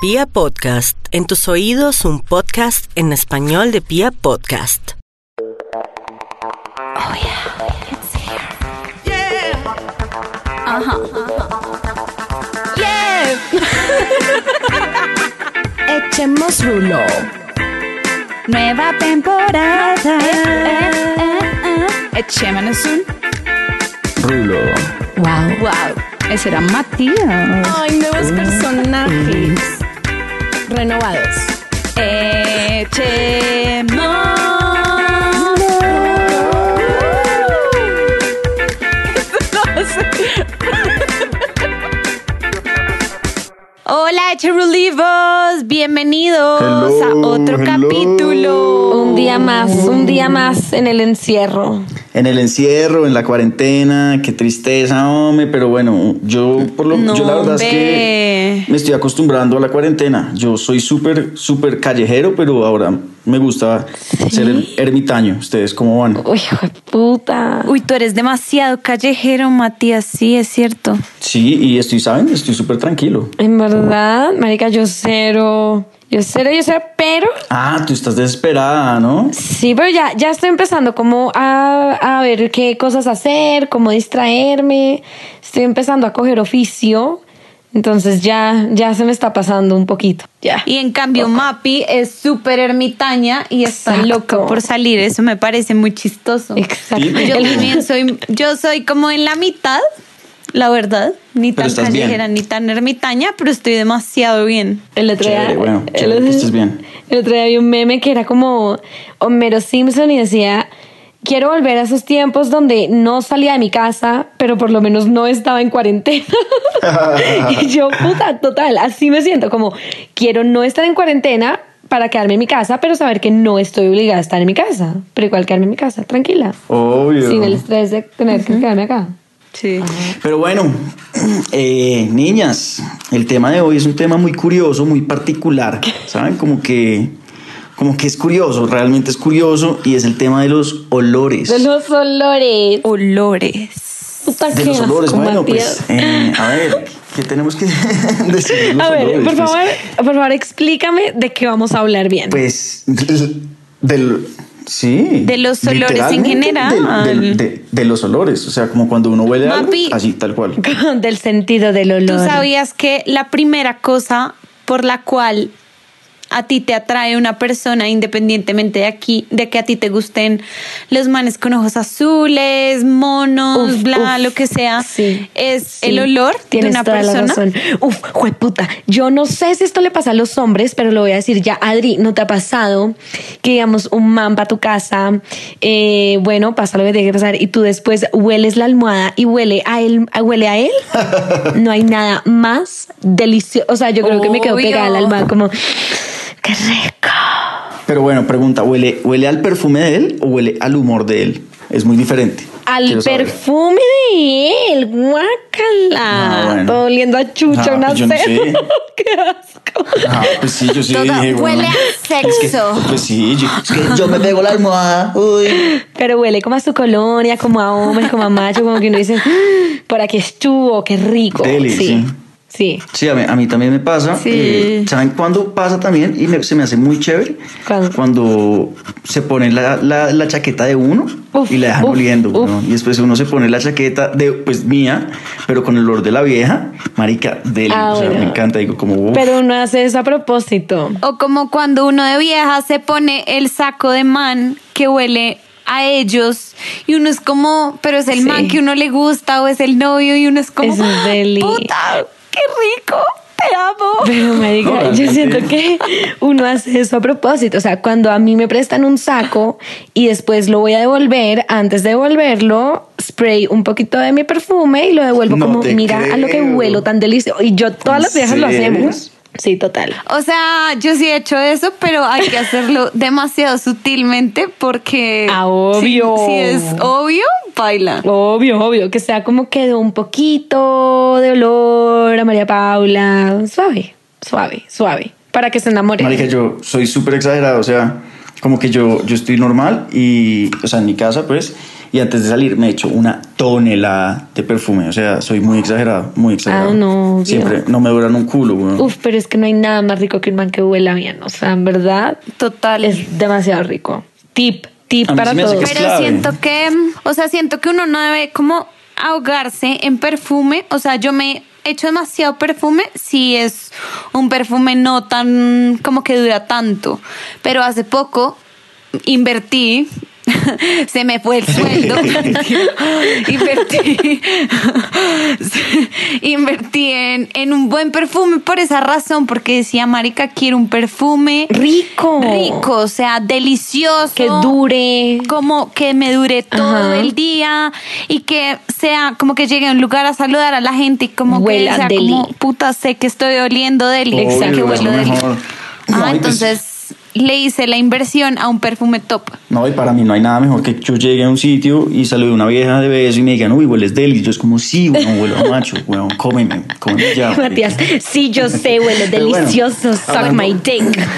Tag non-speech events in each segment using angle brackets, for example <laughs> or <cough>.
Pia Podcast, en tus oídos un podcast en español de Pia Podcast. Oh yeah, it's here. Ajá. Yeah. <laughs> Echemos rulo. Nueva temporada. Echémonos un Rulo. Wow. wow. Ese era Matías. Ay, nuevos personajes. Renovados. Hola, Cherulivos. Bienvenidos Hello, a otro hello. capítulo. Un día más, un día más en el encierro. En el encierro, en la cuarentena, qué tristeza, hombre, pero bueno, yo por lo No, yo la verdad es que me estoy acostumbrando a la cuarentena. Yo soy súper, súper callejero, pero ahora me gusta ser er- ermitaño. ¿Ustedes cómo van? Uy, hijo de puta. Uy, tú eres demasiado callejero, Matías. Sí, es cierto. Sí, y estoy, ¿saben? Estoy súper tranquilo. En verdad, marica, yo cero. Yo cero, yo cero, pero Ah, tú estás desesperada, ¿no? sí, pero ya, ya estoy empezando como a, a ver qué cosas hacer, cómo distraerme. Estoy empezando a coger oficio. Entonces ya, ya se me está pasando un poquito. Ya. Y en cambio, Mapi es súper ermitaña y está Exacto. loca por salir. Eso me parece muy chistoso. Exacto. Yo soy, yo soy como en la mitad, la verdad. Ni Pero tan estás bien. callejera ni tan ermitaña, pero estoy demasiado bien. El otro día, Chévere, bueno, el, chévere estés bien. el otro día vi un meme que era como Homero Simpson y decía, quiero volver a esos tiempos donde no salía de mi casa, pero por lo menos no estaba en cuarentena. <laughs> y yo, puta, total, así me siento, como quiero no estar en cuarentena para quedarme en mi casa, pero saber que no estoy obligada a estar en mi casa, pero igual quedarme en mi casa, tranquila, Obvio. sin el estrés de tener que quedarme acá. Sí. Pero bueno, <clears throat> eh, niñas, el tema de hoy es un tema muy curioso, muy particular, ¿saben? Como que, como que es curioso, realmente es curioso y es el tema de los olores. De los olores. Olores. Puta, De los olores, bueno, Matías. pues, eh, a ver, ¿qué tenemos que <laughs> decir de los A ver, olores? por Pues, favor, por favor, explícame de qué vamos a hablar bien. Pues, del... Sí. De los olores en general. de, de los olores, o sea, como cuando uno huele algo, Mapi. así, tal cual. <laughs> Del sentido del ¿Tú olor. sabías que la primera cosa por la cual a ti te atrae una persona, independientemente de aquí, de que a ti te gusten los manes con ojos azules, monos, Uf, bla, uf, lo que sea, sí, es sí. el olor Tienes de una toda la persona? razón. Uf, jueputa. Yo no sé si esto le pasa a los hombres, pero lo voy a decir ya. Adri, ¿no te ha pasado que digamos un man para tu casa? eh, bueno, pasa lo que tiene que pasar y tú después hueles la almohada y huele a él, huele a él. <laughs> no hay nada más delicioso. O sea, yo creo que me quedo pegada a la almohada como, qué rico. Pero bueno, pregunta, ¿huele, ¿huele al perfume de él o huele al humor de él? Es muy diferente. Al perfume de él, guácala. Ah, bueno. Todo oliendo a chucha, Ah, una pues yo no cera. sé. <laughs> Qué asco. Ah, pues sí, yo sí Todo dije, bueno, huele a es que- sexo. pues sí, yo, es que yo me pego la almohada. Uy. Pero huele como a su colonia, como a hombre, como a macho, como que uno dice, "Ah, por aquí estuvo, qué rico. Deli, sí. sí. Sí. Sí, a mí, a mí también me pasa. Sí. Eh, ¿Saben cuándo pasa también? Y me- se me hace muy chévere. ¿Cuándo? Cuando se pone la, la, la chaqueta de uno Uf, y la dejan uf, oliendo. uf. ¿no? Y después uno se pone la chaqueta de, pues mía, pero con el olor de la vieja. Marica, deli. Ah, o sea, bueno. me encanta. Digo, como, uf. Pero uno hace eso a propósito. O como cuando uno de vieja se pone el saco de man que huele a ellos y uno es como, pero es el Sí. man que uno le gusta o es el novio y uno es como, Eso es deli. puta, qué rico, te amo. Pero me diga, No, yo siento que uno hace eso a propósito. O sea, cuando a mí me prestan un saco y después lo voy a devolver, antes de devolverlo, spray un poquito de mi perfume y lo devuelvo No como, mira a lo que huelo tan delicioso. Y yo, todas ¿En las viejas lo hacemos. Sí, total. O sea, yo sí he hecho eso, pero hay que hacerlo demasiado sutilmente porque... Ah, obvio. Si, si es obvio, baila. Obvio, obvio, que sea como quedó un poquito de olor a María Paula. Suave, suave, suave. Para que se enamore. Marica, yo soy súper exagerado, o sea, como que yo, yo estoy normal y, o sea, en mi casa, pues, y antes de salir me echo una tonelada de perfume. O sea, soy muy exagerado, muy exagerado. Ah, no. Siempre, no me duran un culo, weón. Uf, pero es que no hay nada más rico que un man que huela bien. O sea, en verdad, Total. es demasiado rico. Tip, tip para todos. Pero clave. siento que, o sea, siento que uno no debe como ahogarse en perfume. O sea, yo me echo demasiado perfume si es un perfume no tan como que dura tanto. Pero hace poco invertí. <laughs> Se me fue el sueldo. <laughs> invertí. <laughs> invertí en, en un buen perfume por esa razón, porque decía, Marica, quiero un perfume Rico. rico, o sea, delicioso. Que dure. Como que me dure todo Ajá. el día y que sea como que llegue a un lugar a saludar a la gente y como Huela que sea deli. como puta sé que estoy oliendo deli, Obvio, sé que huelo deli. Ah, pues- entonces le hice la inversión a un perfume top. No, y para mí no hay nada mejor que yo llegue a un sitio y salude a una vieja de beso y me digan, uy, hueles deli. Yo es como, sí, weón, huelo a macho, weón, cómeme, cómeme ya. <laughs> Matías, sí, yo sé, huele Pero bueno, delicioso. Suck hablando- my dick.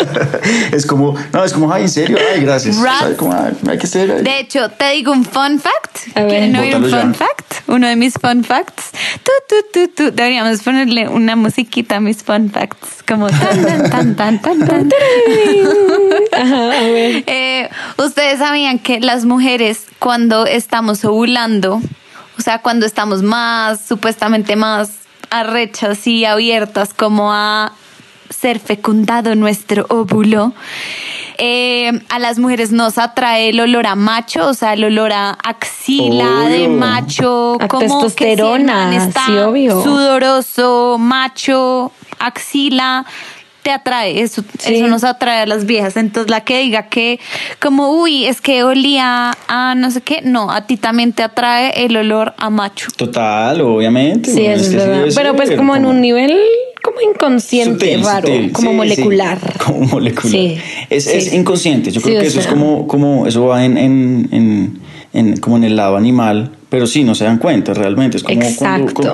<laughs> es como, no, es como, ay, en serio, ay, gracias. Como, ay, hay que ser. ay. De hecho, te digo un fun fact. A ver. ¿Quieren oír un fun ya. fact? Uno de mis fun facts. Tu, tu, tu. Deberíamos ponerle una musiquita a mis fun facts. Como tan, tan, tan, tan, tan, tan. <laughs> Ajá, a ver. Eh, Ustedes sabían que las mujeres cuando estamos ovulando, o sea, cuando estamos más, supuestamente más arrechas y abiertas como a ser fecundado nuestro óvulo, eh, a las mujeres nos atrae el olor a macho, o sea, el olor a axila Obvio. de macho, A como que si el testosterona, está sí, obvio. sudoroso, macho, axila, te atrae, eso, Sí. eso nos atrae a las viejas. Entonces la que diga que como, uy, es que olía a no sé qué, no, a ti también te atrae el olor a macho. Total, obviamente. Sí, es que verdad. Pero pues como en un nivel como inconsciente, Sutil, raro, sutil, como sí, molecular. sí, <laughs> como molecular. Sí, Es, sí. es inconsciente. Yo Sí, creo que eso es como, como eso va en, en, en, en- como en el lado animal, pero sí, no se dan cuenta realmente. Es como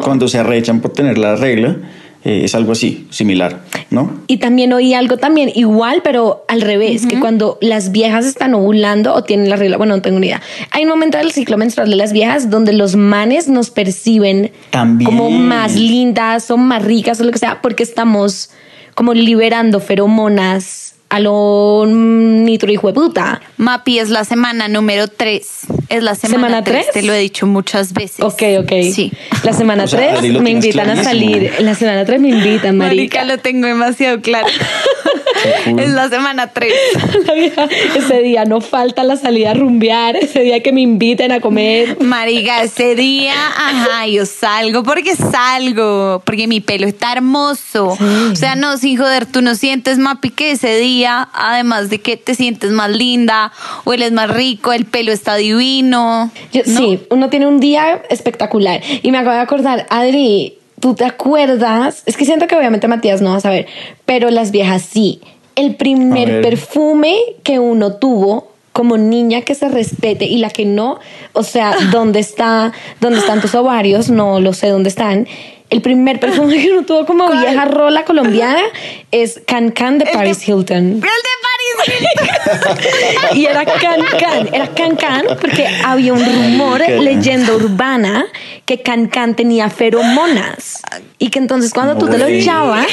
cuando se arrechan por tener la regla, eh, es algo así, similar, ¿no? Y también oí algo también igual, pero al revés, que cuando las viejas están ovulando o tienen la regla, bueno, no tengo ni idea. Hay un momento del ciclo menstrual de las viejas donde los manes nos perciben También. como más lindas o más ricas o lo que sea, porque estamos como liberando feromonas a lo nitro hijo de puta. Mapi es la semana número 3. Es la semana, ¿Semana 3. tres? Te lo he dicho muchas veces. Ok, ok. Sí. La semana O sea, 3 Adri, lo me invitan a clarísimo. salir. La semana 3 me invitan, Marica, marica. lo tengo demasiado claro. <laughs> cool. es la semana 3. <laughs> La vieja, ese día no falta la salida a rumbear, ese día que me inviten a comer. Marica, ese día, ajá, yo salgo porque salgo, porque mi pelo está hermoso. O sea, no, sin joder, tú no sientes más pique ese día, además de que te sientes más linda, hueles más rico, el pelo está divino. Yo- ¿no? Sí, uno tiene un día espectacular. Y me acabo de acordar, Adri, ¿tú te acuerdas? Es que siento que obviamente Matías no va a saber, pero las viejas sí. El primer perfume que uno tuvo como niña que se respete y la que no, o sea, <laughs> ¿dónde está, dónde están tus ovarios? No lo sé dónde están. El primer perfume que uno tuvo como vieja rola colombiana <laughs> es Can Can de Paris Hilton. El de Paris <laughs> Y era Can Can, era Can Can porque había un rumor, leyenda urbana, que Can Can tenía feromonas. Y que entonces cuando tú te lo echabas,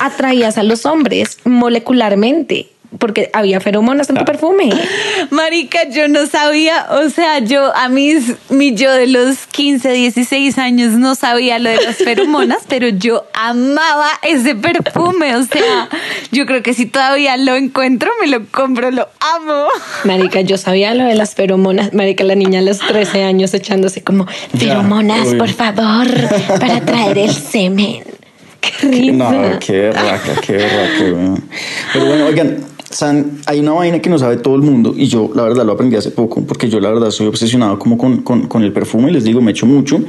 atraías a los hombres molecularmente. Porque había feromonas en tu perfume. <laughs> Marica, yo no sabía, o sea, yo a mis, mi yo de los 15, 16 años no sabía lo de las feromonas, pero yo amaba ese perfume, o sea, yo creo que si todavía lo encuentro, me lo compro, lo amo. Marica, yo sabía lo de las feromonas. Marica, la niña a los 13 años echándose como feromonas, por favor, para traer el semen. Qué risa. No, qué berraca, qué weón. Pero bueno, oigan, San, hay una vaina que no sabe todo el mundo y yo la verdad lo aprendí hace poco porque yo la verdad soy obsesionado como con, con, con el perfume y les digo, me echo mucho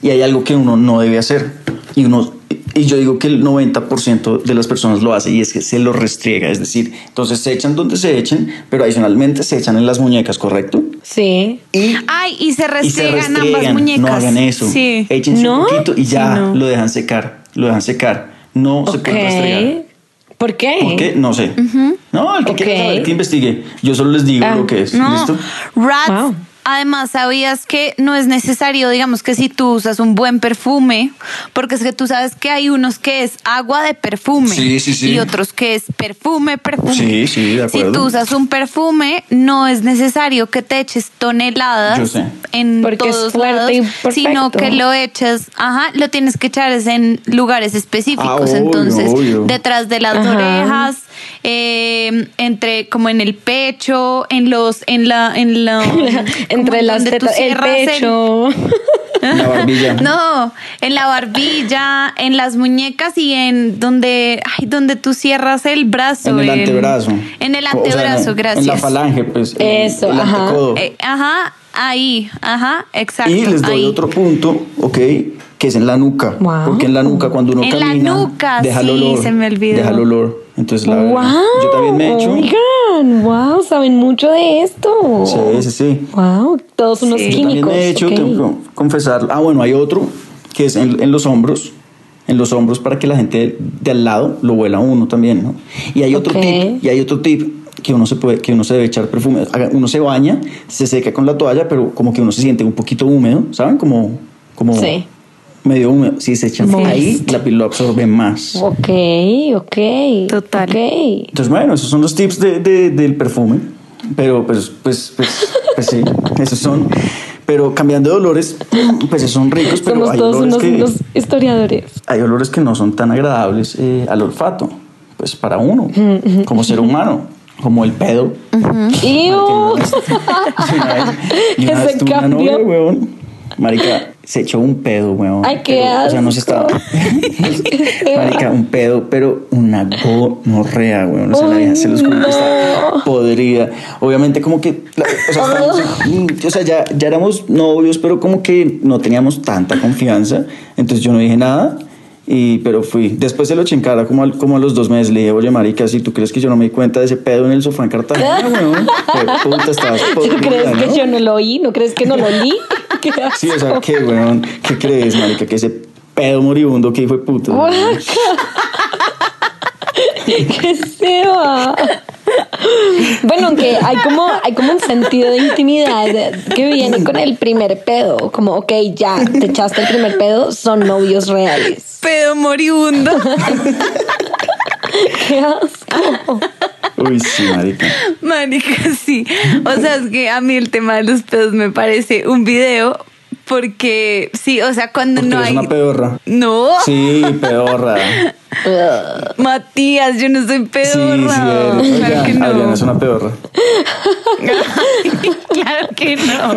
y hay algo que uno no debe hacer y uno... Y yo digo que el 90% de las personas lo hace y es que se lo restriega, es decir, entonces se echan donde se echen, pero adicionalmente se echan en las muñecas, ¿correcto? Sí. Y Ay, y se y se restriegan ambas restriegan. muñecas. No hagan eso. Sí. Échense ¿No? un poquito y ya Sí, no. lo dejan secar. Lo dejan secar. No se puede restregar. ¿Por qué? ¿Por qué? No sé. No, el que Ok. quiera saber que investigue. Yo solo les digo Ah, lo que es. No, ¿Listo? Rats Wow. Además, sabías que no es necesario, digamos que si tú usas un buen perfume, porque es que tú sabes que hay unos que es agua de perfume Sí, sí, sí. y otros que es perfume, perfume. Sí, sí, de acuerdo. Si tú usas un perfume, no es necesario que te eches toneladas en Porque es todos fuerte lados, y perfecto. sino que lo eches, ajá, lo tienes que echar es en lugares específicos, Ah, obvio, entonces obvio. detrás de las Ajá. orejas, eh, entre como en el pecho, en los, en la, en la, <laughs> Entre las tetas, el pecho. <laughs> La barbilla. no, en la barbilla, en las muñecas y en donde, ay, donde tú cierras el brazo. En el antebrazo. En el O sea, antebrazo, en- gracias. En la falange, pues. Eso, el ajá. Eh, ajá, ahí, ajá, exacto. Y les doy ahí. otro punto, ¿ok? Que es en la nuca. Wow. Porque en la nuca, cuando uno En la camina, nuca, deja el sí, olor. se me olvidó. Deja el olor. Entonces, la wow. yo también me he hecho. Oigan, wow, saben mucho de esto. Sí, sí, sí. Wow, todos unos Sí. Yo también químicos. me he hecho, tengo que confesar. Ah, bueno, hay otro que es en, en los hombros. En los hombros para que la gente de al lado lo huela a uno también, ¿no? Y hay otro tip, y hay otro tip que uno se puede, que uno se debe echar perfume. Uno se baña, se seca con la toalla, pero como que uno se siente un poquito húmedo, ¿saben? Como, como Sí. medio húmedo. Si se echan Moist. ahí, la piel lo absorbe más. Ok, ok. Total. Ok. Entonces, bueno, esos son los tips de, de- del perfume. Pero, pues, pues, pues, pues sí, esos son. Pero cambiando de olores, pues esos son ricos, pero Somos hay todos olores unos, que, unos historiadores. hay olores que no son tan agradables eh, al olfato, pues para uno, como ser humano, como el pedo. Una vez- <laughs> y una vez una novia, weón. Marica, se echó un pedo, weón. Ay, qué Pero, O sea, no se asco. estaba. <laughs> Marica, un pedo, pero una gonorrea, weón. O sea, la Ay, vieja se los que no. estaba podrida. Obviamente, como que. la- o, sea, estábamos- mm, o sea, ya, ya éramos novios, pero como que no teníamos tanta confianza. Entonces yo no dije nada. Y, pero fui. Después se lo eché en cara como, al- como a los dos meses. Le dije, oye, marica, si tú crees que yo no me di cuenta de ese pedo en el sofá en Cartagena, <laughs> weón. Qué puta, estabas ¿Tú crees que yo no lo oí? ¿No crees que no lo? <laughs> ¿Qué Sí, o sea. ¿qué, weón? ¿Qué crees, marica? Que ese pedo moribundo que de puta. que se va. Bueno, aunque hay como, hay como un sentido de intimidad que viene con el primer pedo. Como, ok, ya, te echaste el primer pedo, son novios reales. Pedo moribundo. <laughs> Qué asco. Uy, sí, marica. Marica, sí. O sea, es que a mí el tema de los pedos me parece un video porque sí, o sea, cuando Porque no hay una pedorra. No, Sí, pedorra. <laughs> Matías, yo no soy pedorra. sí eres. claro que no. Adriana es una pedorra. <laughs> claro que no.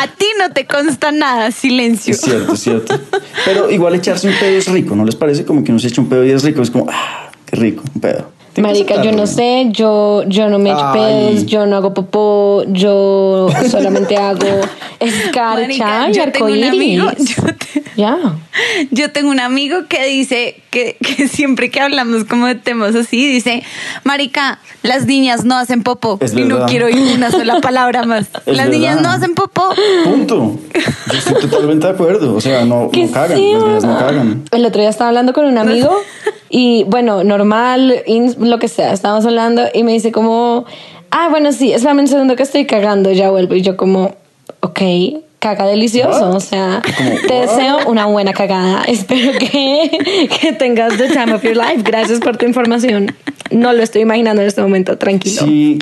A ti no te consta nada, silencio. Es cierto, es cierto. Pero igual echarse un pedo es rico, ¿no les parece? Como que uno se echa un pedo y es rico. Es como, ah, qué rico, un pedo. Marica, yo no sé, yo, yo no me echo pedos, yo no hago popó, yo solamente hago escarcha Marica, y arcoíris. yo, te- Ya. yo tengo un amigo que dice que, que siempre que hablamos como de temas así, dice, Marica, las niñas no hacen popó. Es y no quiero oír una <laughs> sola palabra más. Es las niñas no hacen popó. Punto. Yo estoy totalmente de acuerdo. O sea, no, ¿Qué no cagan, sí, las niñas no cagan. El otro día estaba hablando con un amigo y bueno, normal, ins- lo que sea, estábamos hablando y me dice como, ah, bueno, sí, espérame un segundo que estoy cagando, ya vuelvo. Y yo como, ok, caga delicioso, What? o sea, te deseo una buena cagada. <laughs> Espero que, que tengas the time of your life. Gracias por tu información. No lo estoy imaginando en este momento, tranquilo. Sí,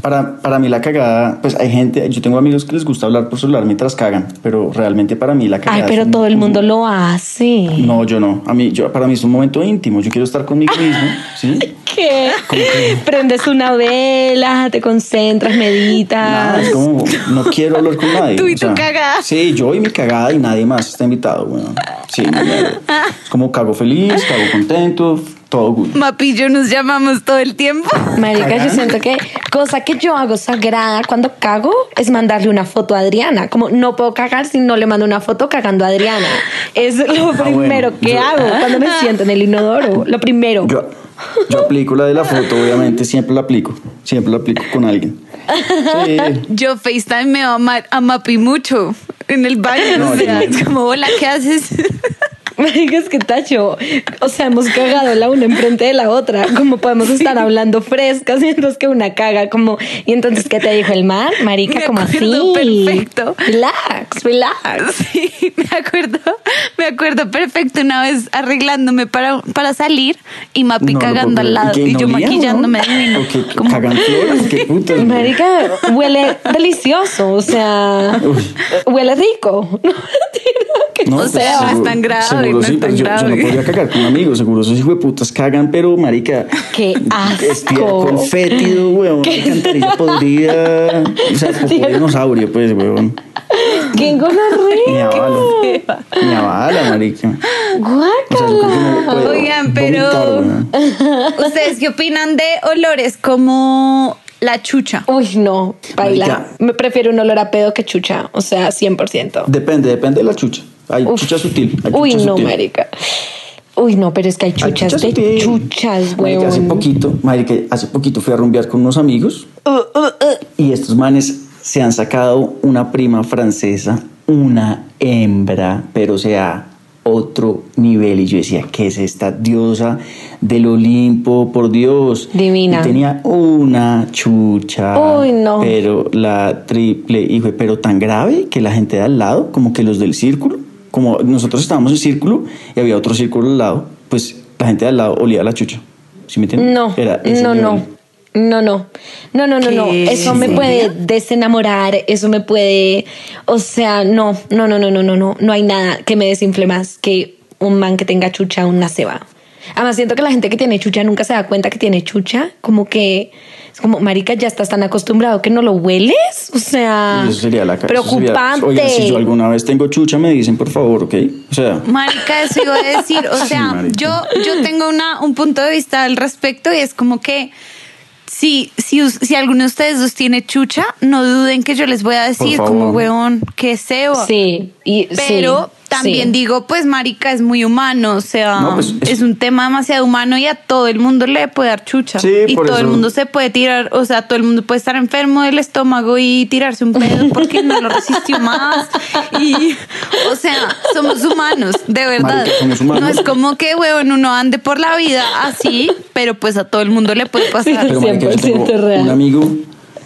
para, para mí la cagada, pues hay gente, yo tengo amigos que les gusta hablar por celular mientras cagan, pero realmente para mí la cagada. Ay, es pero un- todo el mundo lo hace. No, yo no. A mí, yo, para mí es un momento íntimo. Yo quiero estar conmigo mismo, ¿sí? <laughs> ¿Qué? Prendes una vela, te concentras, meditas. Nada, es como, no quiero hablar con nadie. Tú y tu cagada. Sí, yo y mi cagada y nadie más está invitado, bueno. Sí, no, no. es como cago feliz, cago contento, todo good. Mapi y yo nos llamamos todo el tiempo. Marica, yo siento que cosa que yo hago sagrada cuando cago es mandarle una foto a Adriana. Como no puedo cagar si no le mando una foto cagando a Adriana. Es lo Ah, bueno, primero que yo- hago cuando me siento en el inodoro. Lo primero. Yo, yo aplico la de la foto, obviamente, siempre la aplico. Siempre la aplico con alguien. Sí. Yo FaceTime me va a, ma- a Mapi mucho en el baño. No, o sea, yo- es como, hola, ¿qué haces? <laughs> Marica, es que tacho. O sea, hemos cagado la una enfrente de la otra. Como podemos estar hablando frescas mientras que una caga. Como, y entonces, ¿qué te dijo el mar? Marica, Me como así. perfecto. Relax, relax. Sí, <laughs> me acuerdo, me acuerdo perfecto una vez arreglándome para, para salir y Mapi No, cagando al lado y ¿Y qué, yo olía, maquillándome no? divino. ¿O qué, <laughs> Como- cagan flores? ¿Qué putas? Marica, huele delicioso. O sea, huele rico. No, <laughs> O sea, no es tan grave, seguro no sí, tan pues yo, yo no podría cagar con amigos, seguro esos hijos de putas cagan, pero marica. Qué asco. Estiércol fétido, weón. ¿Qué? Alcantarilla podrida. O sea, <laughs> de dinosaurio, pues, weón. ¡Qué gonorrea! avala. Ni avala, marica. O sea, no puedo Oigan, pero- vomitar. ¿Ustedes qué opinan de olores como la chucha? Uy, no, baila. Marica. Me prefiero un olor a pedo que chucha. O sea, 100%. Depende, depende de la chucha. Hay Uf. chucha sutil. hay Uy, chucha no, sutil. marica. Uy, no, pero es que hay Hay chuchas chucha de chuchas, Marica, hace poquito, marica, hace poquito fui a rumbear con unos amigos Uh, uh, uh. y estos manes se han sacado una prima francesa, una hembra, pero o sea, otro nivel. Y yo decía, ¿qué es esta diosa del Olimpo? Por Dios. Divina. Y tenía una chucha. Uy, no. Pero la triple, hijo, pero tan grave que la gente de al lado, como que los del círculo, como nosotros estábamos en círculo y había otro círculo al lado, pues la gente de al lado olía la chucha. ¿Sí me entiendes? No, Era no, nivel. no. No, no, no, no, no, no. Eso me ¿En puede desenamorar, eso me puede, o sea, no, no, no, no, no, no, no, no hay nada que me desinfle más que un man que tenga chucha, una ceba. Además siento que la gente que tiene chucha nunca se da cuenta que tiene chucha, como que es como marica ya estás tan acostumbrado que no lo hueles, o sea, Y eso sería la ca- eso sería- preocupante. Oigan, si yo alguna vez tengo chucha, me dicen, por favor, ¿ok? O sea, Marica, eso iba a decir. O <laughs> sea, yo, yo tengo una, un punto de vista al respecto y es como que si, si, si alguno de ustedes dos tiene chucha, no duden que yo les voy a decir como, weón, qué cebo. Sí, y Pero sí, también sí. digo, pues marica es muy humano, o sea, No, pues, es- es... un tema demasiado humano y a todo el mundo le puede dar chucha. Sí, y por todo el mundo se puede tirar, o sea, todo el mundo puede estar enfermo del estómago y tirarse un pedo porque no lo resistió más. Y, o sea, somos humanos, de verdad. Marica, somos humanos. No es como que, weón, uno ande por la vida así, pero pues a todo el mundo le puede pasar. pero marica, yo tengo 100% real. un amigo,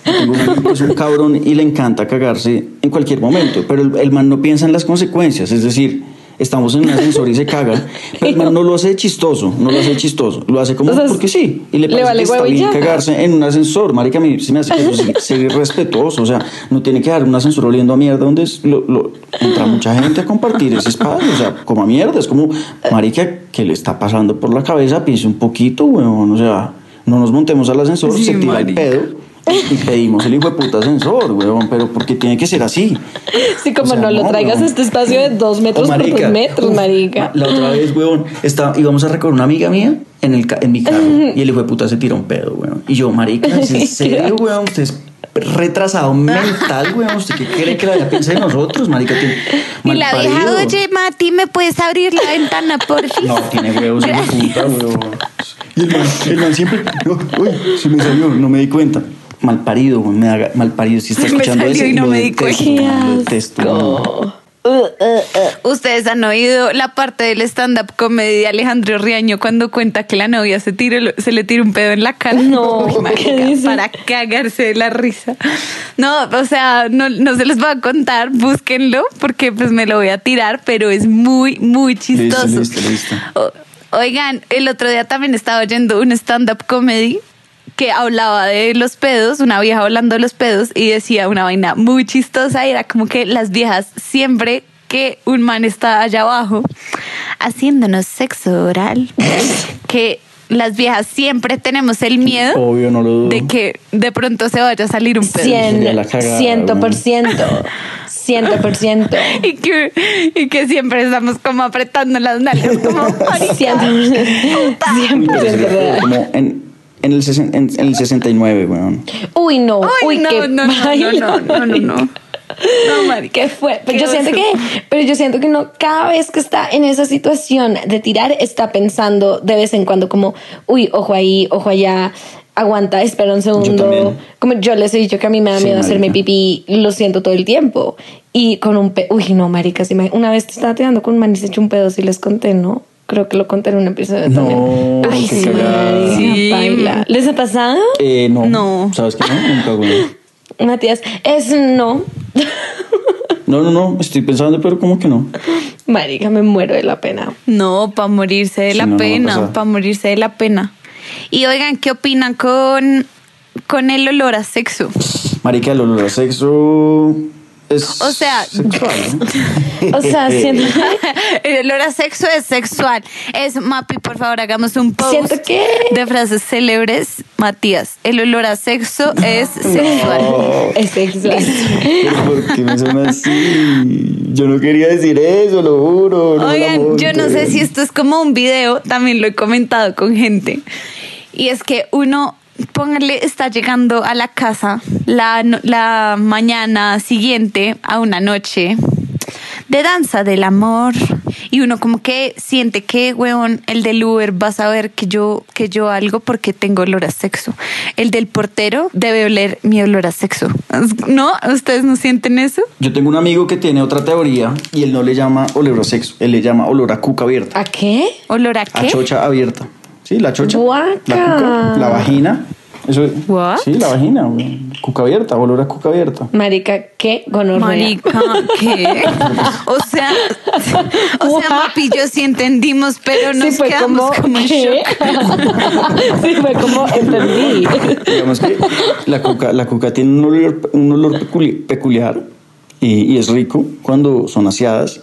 tengo un amigo que es un cabrón y le encanta cagarse en cualquier momento, pero el, el man no piensa en las consecuencias, es decir, estamos en un ascensor y se caga, pero el man no lo hace chistoso, no lo hace chistoso, lo hace como O sea, porque sí, y le le parece vale que está bien ya. cagarse en un ascensor, marica, a mí se me hace que eso sí, ser irrespetuoso, o sea, no tiene que dar un ascensor oliendo a mierda donde es- lo- lo- entra mucha gente a compartir ese espacio, o sea, como a mierda, es como, marica, que le está pasando por la cabeza, piense un poquito, weón, o sea, no nos montemos al ascensor, Sí, se tira marica. el pedo y pedimos el hijo de puta ascensor, weón, pero porque tiene que ser así. Sí, como O sea, no lo no, traigas weón. a este espacio de dos metros Oh, por dos metros, uf, marica. La otra vez, weón, está, íbamos a recorrer una amiga mía en, el, en mi carro y el hijo de puta se tira un pedo, weón. Y yo, marica, ¿es en <laughs> serio, weón? Usted es retrasado mental, weón. ¿Usted qué cree que la vida piensa de nosotros, marica? Tiene Y la vieja, oye, Mati, ¿me puedes abrir la ventana, por fin? <laughs> No, tiene huevos, hijo de puta, weón. Y el man, el man siempre, "Oh, uy, se me salió, no me di cuenta. Malparido, weón, me da malparido. Si está <laughs> me escuchando eso, y no lo me di detesto, lo asco. Uh, uh, uh. Ustedes han oído la parte del stand-up comedy de Alejandro Riaño cuando cuenta que la novia se, tira, se le tira un pedo en la cara. No, Uy, marica. Para cagarse de la risa. No, o sea, no, no se les va a contar, búsquenlo porque pues me lo voy a tirar, pero es muy, muy chistoso. listo, listo. O- oigan, el otro día también estaba oyendo un stand-up comedy que hablaba de los pedos, una vieja hablando de los pedos y decía una vaina muy chistosa y era como que las viejas siempre que un man está allá abajo haciéndonos sexo oral, <laughs> que las viejas siempre tenemos el miedo Obvio, no lo dudo. de que de pronto se vaya a salir un pedo. Cien, cagada, ciento por ciento, ciento por ciento. <laughs> Y que, y que siempre estamos como apretando las nalgas, como en, el sesen- en, en el 69, weón. Uy, no, Ay, uy, no, qué no, no, no, no, no, no. <laughs> No, marica. ¿Qué fue? Pero Qué yo siento que, pero yo siento que uno cada vez que está en esa situación de tirar está pensando de vez en cuando como, uy, ojo ahí, ojo allá. aguanta, espera un segundo. Como yo les he dicho que a mí me da Sí, miedo hacerme pipí, lo siento todo el tiempo. Y con un pedo, uy, no, marica, si me- una vez te estaba tirando con un man y se echó un pedo, si les conté, ¿no? Creo que lo conté en un episodio No, también. Ay, sí, Sí. baila. ¿Les ha pasado? Eh, no. No. ¿Sabes qué? No, nunca, güey. <laughs> Matías, es no. <laughs> No, no, no, estoy pensando, pero como que no. Marica, me muero de la pena. No, para morirse de Sí, la no, no pena, pasar. para morirse de la pena. Y oigan, ¿qué opinan con, con el olor a sexo? Marica, el olor a sexo es O sea- sexual, ¿no? <laughs> O sea, <laughs> siento, el olor a sexo es sexual. Es, Mapi, por favor, hagamos un post Siento que- de frases célebres. Matías, el olor a sexo es sexual. es sexual. ¿por qué me suena así? Yo no quería decir eso, lo juro. no Oigan, yo no sé si esto es como un video, también lo he comentado con gente. Y es que uno, póngale, está llegando a la casa la, la mañana siguiente a una noche de danza del amor. Y uno como que siente que, weón, el del Uber va a saber que yo, que yo algo porque tengo olor a sexo. El del portero debe oler mi olor a sexo. ¿No? ¿Ustedes no sienten eso? Yo tengo un amigo que tiene otra teoría y él no le llama olor a sexo, él le llama olor a cuca abierta. ¿A qué? ¿Olor a A qué? chocha abierta. Sí, la chocha. Guaca. La cuca, la vagina. Eso. What? Sí, la vagina. Cuca abierta, olor a cuca abierta. Marica, qué gonorrea. Marica, ¿qué? <laughs> O sea, o sea, papi, yo sí entendimos, pero nos sí, fue quedamos como, como, en shock. <laughs> sí, fue como entendí. Digamos que la cuca, la cuca tiene un olor, un olor peculi- peculiar y, y es rico cuando son aseadas,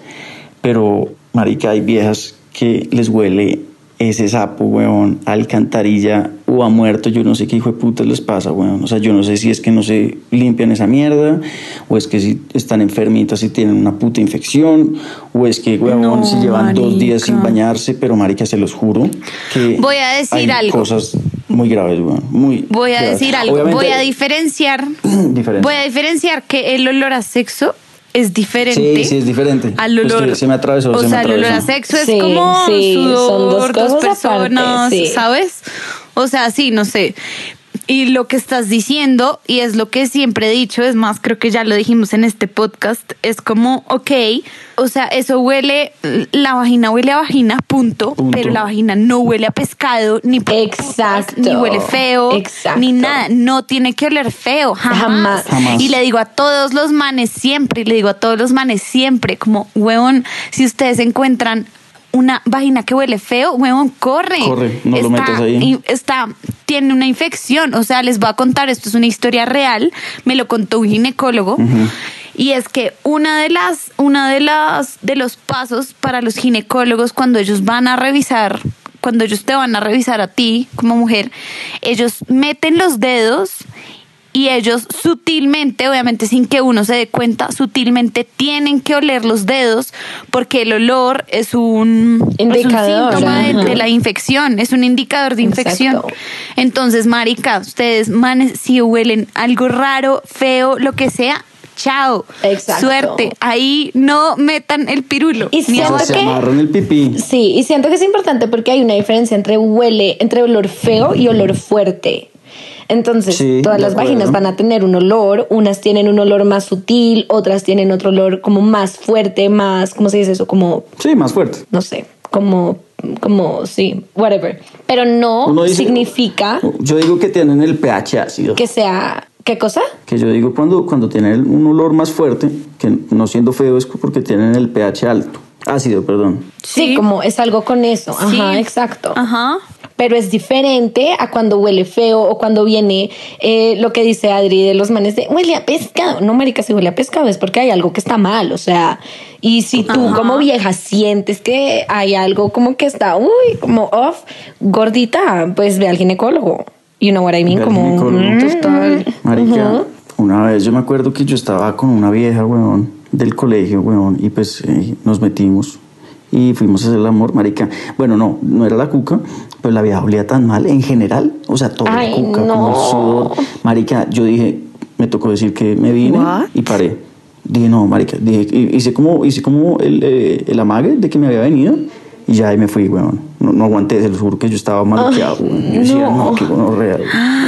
pero, marica, hay viejas que les huele ese sapo, weón, alcantarilla o a muerto. Yo no sé qué hijo de puta les pasa, weón. O sea, yo no sé si es que no se limpian esa mierda o es que si están enfermitas y tienen una puta infección o es que, weón, No, si llevan dos días sin bañarse, pero, marica, se los juro que Voy a decir hay algo. cosas muy graves, weón. Muy Voy a graves. decir algo, Obviamente- voy a diferenciar, <clears throat> voy a diferenciar que el olor a sexo es diferente. Sí, sí, es diferente. Al Pues olor. que se me atravesó, O se me sea, el olor a sexo es Sí, como sí, son dos sudor, dos, cosas aparte, personas, sí. ¿sabes? O sea, sí, no sé. Y lo que estás diciendo, y es lo que siempre he dicho, es más, creo que ya lo dijimos en este podcast, es como, ok, o sea, eso huele, la vagina huele a vagina, punto, Punto. pero la vagina no huele a pescado, ni por Exacto. putas, ni huele feo, Exacto. ni nada, no tiene que oler feo, jamás. Jamás. Jamás. Y le digo a todos los manes siempre, y le digo a todos los manes siempre, como, huevón, si ustedes encuentran una vagina que huele feo, huevón, corre. Corre, no lo metas ahí. y Está, tiene una infección, o sea, les voy a contar, esto es una historia real, me lo contó un ginecólogo. Y es que una de las, una de las, de los pasos para los ginecólogos cuando ellos van a revisar, cuando ellos te van a revisar a ti como mujer, ellos meten los dedos y ellos sutilmente, obviamente sin que uno se dé cuenta, sutilmente tienen que oler los dedos porque el olor es un, es un Indicador, síntoma de, la infección, es un indicador de infección. Exacto. Entonces, marica, ustedes, manes, si huelen algo raro, feo, lo que sea, chao. Exacto. Suerte. Ahí no metan el pirulo. Y ni siento abajo. Se que- amarran el pipí. Sí, y siento que es importante porque hay una diferencia entre huele, entre olor feo y olor fuerte. Entonces, Sí, todas las acuerdo. vaginas van a tener un olor, unas tienen un olor más sutil, otras tienen otro olor como más fuerte, más, ¿cómo se dice eso? Como, Sí, más fuerte. no sé, como, como, sí, whatever. Pero no dice- significa Yo digo que tienen el pH ácido. que sea, ¿qué cosa? Que yo digo cuando, cuando tienen un olor más fuerte, que no siendo feo es porque tienen el pH alto. Ácido, perdón. Sí, Sí. como es algo con eso. Ajá, Sí. exacto. Ajá. Pero es diferente a cuando huele feo o cuando viene eh, lo que dice Adri de los manes de huele a pescado. No, marica, si huele a pescado es porque hay algo que está mal. O sea, y si tú Ajá. como vieja sientes que hay algo como que está, uy, como off, gordita, pues ve al ginecólogo. You know what I mean? Como ginecólogo. mm, total. Marica, una vez yo me acuerdo que yo estaba con una vieja, weón, del colegio, weón, y pues eh, nos metimos y fuimos a hacer el amor, marica. Bueno, no, no era la cuca, pero la vieja olía tan mal en general, o sea, todo Ay, el cuca, no. como el sudor. Marica, yo dije, me tocó decir que me vine What? y paré. Dije, no, marica, dije, hice como, hice como el, eh, el amague de que me había venido y ya ahí me fui, weón. no, no aguanté, se los juro que yo estaba maluqueado. Yo decía, no. no, qué gonorrea.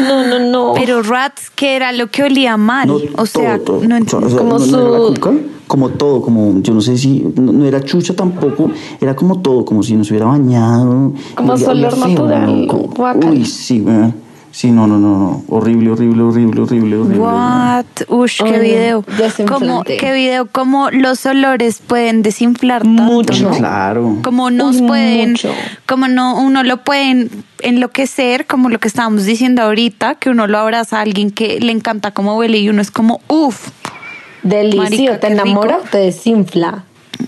No, no, no. Pero rats, ¿qué era lo que olía mal? No, o sea, todo, todo. no O sea, entiendo. Como no, no era la su- cuca, como todo, como yo no sé si no, no era chucha tampoco, era como todo, como si nos hubiera bañado. Como olor natural, ¿no? Como-. Uy, sí, weón. Sí, no, no, no, no. Horrible, horrible, horrible, horrible, horrible. What? Ush, qué no, video. Como, qué video, cómo los olores pueden desinflar tanto. Mucho. Claro. Como nos Uy, pueden, mucho. como no, uno lo pueden enloquecer, como lo que estábamos diciendo ahorita, que uno lo abraza a alguien que le encanta cómo huele y uno es como, uff, Delicioso. Marica, te enamora rico. o te desinfla.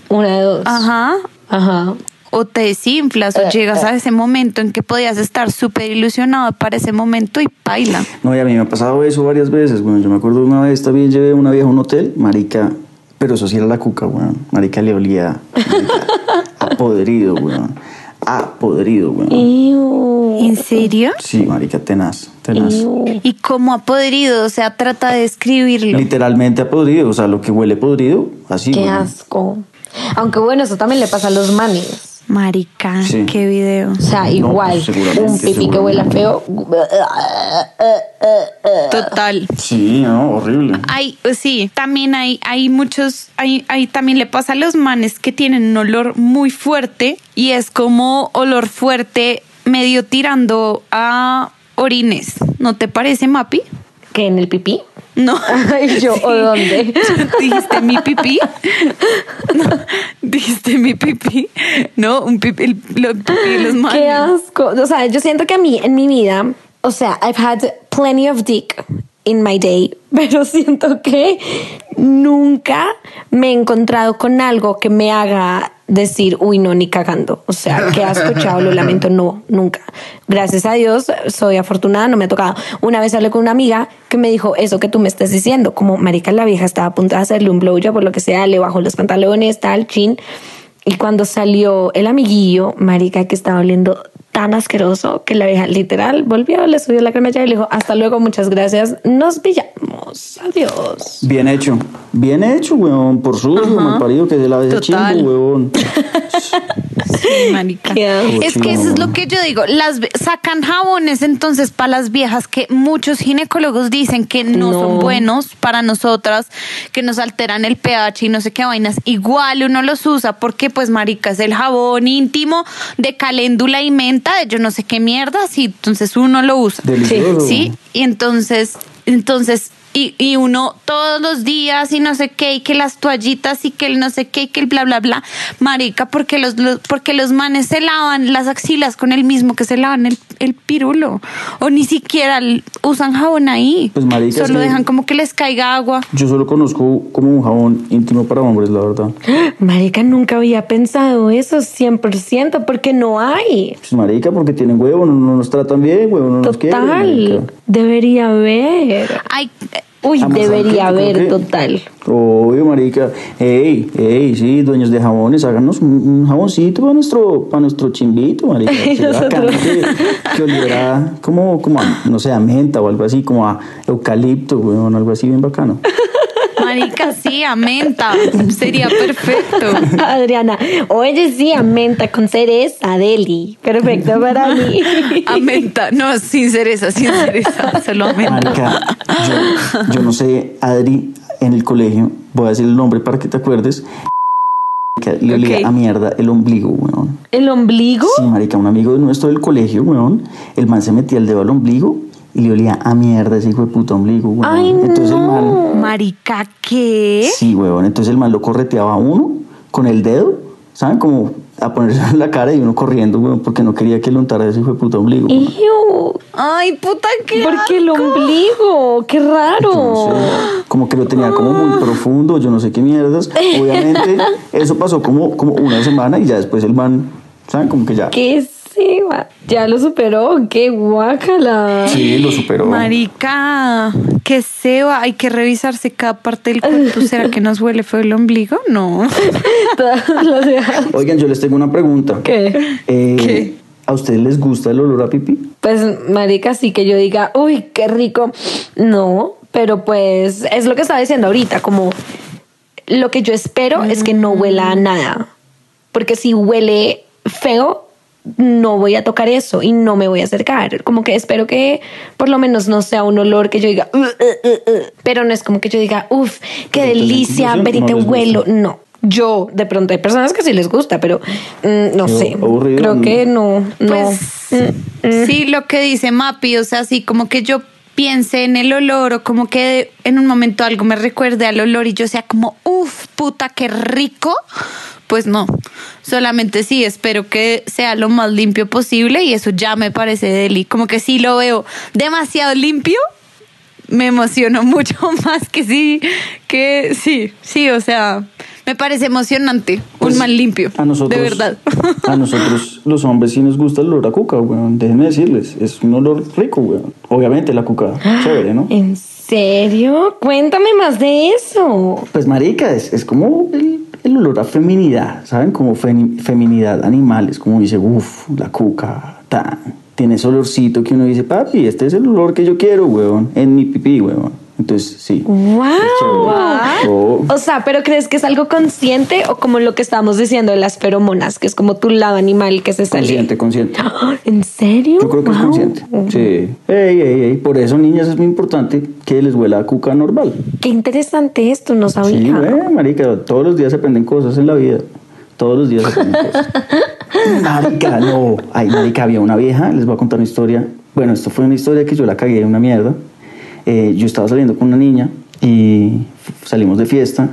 Una de dos. ajá, Ajá. o te desinflas o Eh, llegas eh. a ese momento en que podías estar súper ilusionado para ese momento y baila. No, y a mí me ha pasado eso varias veces, bueno, yo me acuerdo una vez también llevé a una vieja a un hotel, marica, pero eso sí era la cuca, weón, marica le olía marica, <laughs> a podrido, weón, a podrido, weón. ¿En serio? Sí, marica, tenaz, tenaz. ¿Y cómo ha podrido? O sea, trata de describirlo. Literalmente a podrido, o sea, lo que huele podrido, así, Qué asco. Aunque bueno, eso también le pasa a los manes. Marica, Sí. qué video. O sea, No, igual, pues, seguramente, un pipí que huela feo. Total. Sí, no, horrible. Hay, sí, también hay, hay muchos, hay, hay, también le pasa a los manes que tienen un olor muy fuerte y es como olor fuerte medio tirando a orines. ¿No te parece, Mapi? ¿Que en el pipí? No. <laughs> Ay, yo, <laughs> ¿o dónde? <laughs> ¿Dijiste mi pipí? No, ¿Dijiste mi pipí? No, un pipí, el, lo- pipí los manes. Qué asco. O sea, yo siento que a mí en mi vida, o sea, I've had plenty of dick in my day, pero siento que nunca me he encontrado con algo que me haga decir, uy, no, ni cagando. O sea, <laughs> que has escuchado, lo lamento, no, nunca. Gracias a Dios, soy afortunada, no me ha tocado. Una vez hablé con una amiga que me dijo eso que tú me estás diciendo, como marica, la vieja estaba a punto de hacerle un blowjob por lo que sea, le bajó los pantalones, tal, chin. Y cuando salió el amiguillo, marica, que estaba oliendo tan asqueroso que la vieja literal volvió, le subió la cremalla y le dijo, hasta luego, muchas gracias, nos pillamos, adiós. Bien hecho, bien hecho, weón, por sucio, mal parido que de la vez chingo, weón. <laughs> Sí, asco. Es que eso es lo que yo digo. Las sacan jabones entonces para las viejas que muchos ginecólogos dicen que no, No. son buenos para nosotras, que nos alteran el pH y no sé qué vainas. Igual uno los usa porque pues marica es el jabón íntimo de caléndula y menta, de yo no sé qué mierdas y entonces uno lo usa. Delicioso. Sí, y entonces, entonces, y, y uno todos los días y no sé qué, y que las toallitas y que el no sé qué, y que el bla, bla, bla. Marica, porque los, los- porque los manes se lavan las axilas con el mismo que se lavan el, el pirulo. O ni siquiera usan jabón ahí. Pues, marica, Solo sí. dejan como que les caiga agua. Yo solo conozco como un jabón íntimo para hombres, la verdad. <gasps> Marica, nunca había pensado eso 100% porque no hay. Pues marica, porque tienen huevo, no, no nos tratan bien, huevo, no nos quieren. Total, debería haber. Ay, eh, Uy, Amazon, debería haber, total. Obvio, marica. Ey, ey, sí, dueños de jabones, háganos un, un jaboncito para nuestro, para nuestro chimbito, marica. <laughs> Nosotros- que, que oliera como, como a, no sé, a menta o algo así, como a eucalipto, weón, algo así bien bacano. Marica, sí, a menta. Sería perfecto. <laughs> Adriana, oye, sí, a menta con cereza, Deli. Perfecto para mí. <laughs> A menta. No, sin cereza, sin cereza. Solo a menta. Marica, yo, yo no sé, Adri, en el colegio, voy a decir el nombre para que te acuerdes, que le olía a mierda el ombligo, weón. ¿El ombligo? Sí, marica, un amigo de nuestro del colegio, weón, el man se metía el dedo al ombligo y le olía a mierda ese hijo de puta ombligo, weón. Ay, entonces el man, Marica, ¿qué? sí, weón, entonces el man lo correteaba a uno con el dedo, ¿saben? Como a ponerse en la cara y uno corriendo, weón, porque no quería que le untara ese hijo de puta ombligo. Iu, Ay, puta, qué ¿Por qué el ombligo? Qué no raro. como que lo tenía como muy profundo, yo no sé qué mierdas. Obviamente, <laughs> eso pasó como, como una semana y ya después el man, ¿saben? Como que ya. ¿Qué sí, Ya lo superó. Qué guácala. Sí, lo superó. Marica, qué seba, hay que revisarse cada parte del cuerpo. ¿Será que nos huele feo el ombligo? No. <laughs> Oigan, yo les tengo una pregunta. ¿Qué? Eh, ¿Qué? ¿A ustedes les gusta el olor a pipí? Pues, marica, sí que yo diga, uy, qué rico. No, pero pues es lo que estaba diciendo ahorita, como lo que yo espero es que no huela a nada. Porque si huele feo, no voy a tocar eso y no me voy a acercar. Como que espero que por lo menos no sea un olor que yo diga, "Uh, uh, uh, uh", pero no es como que yo diga, uff, qué Pero delicia, ¿en ven y te conclusión, no huelo. gusta? No. Yo, de pronto, hay personas que sí les gusta, pero mm, no sé. aburrido, Creo ¿no? que no. no. Pues sí, lo que dice Mapi, o sea, así como que yo piense en el olor o como que en un momento algo me recuerde al olor y yo sea como, uff, puta, qué rico. Pues no, solamente sí, espero que sea lo más limpio posible y eso ya me parece deli. Como que si lo veo demasiado limpio, me emociono mucho <laughs> más que sí, que sí, sí, o sea, me parece emocionante, Pues, un mal limpio, A nosotros, de verdad. A <laughs> nosotros, los hombres, sí nos gusta el olor a cuca, weón. Déjenme decirles, es un olor rico, weón. Obviamente la cuca, chévere, ¿no? ¿En serio? Cuéntame más de eso. Pues marica, es, es como el, el olor a feminidad, ¿saben? Como femi- feminidad animal, es como dice, uff, la cuca, tan. Tiene ese olorcito que uno dice, papi, este es el olor que yo quiero, weón, en mi pipí, weón. Entonces, sí. ¡Wow! Oh. O sea, pero ¿crees que es algo consciente o como lo que estábamos diciendo de las feromonas, que es como tu lado animal que se sale? Consciente, consciente. <gasps> ¿En serio? Yo creo que es consciente. Sí. Ey, ey, ey. Por eso, niñas, es muy importante que les huela a cuca normal. Qué interesante esto, no sabía. Sí, güey, marica, todos los días se aprenden cosas en la vida. Todos los días. <laughs> Marica, no. Ay, marica, había una vieja, les voy a contar una historia. Bueno, esto fue una historia que yo la cagué una mierda. Eh, yo estaba saliendo con una niña y salimos de fiesta.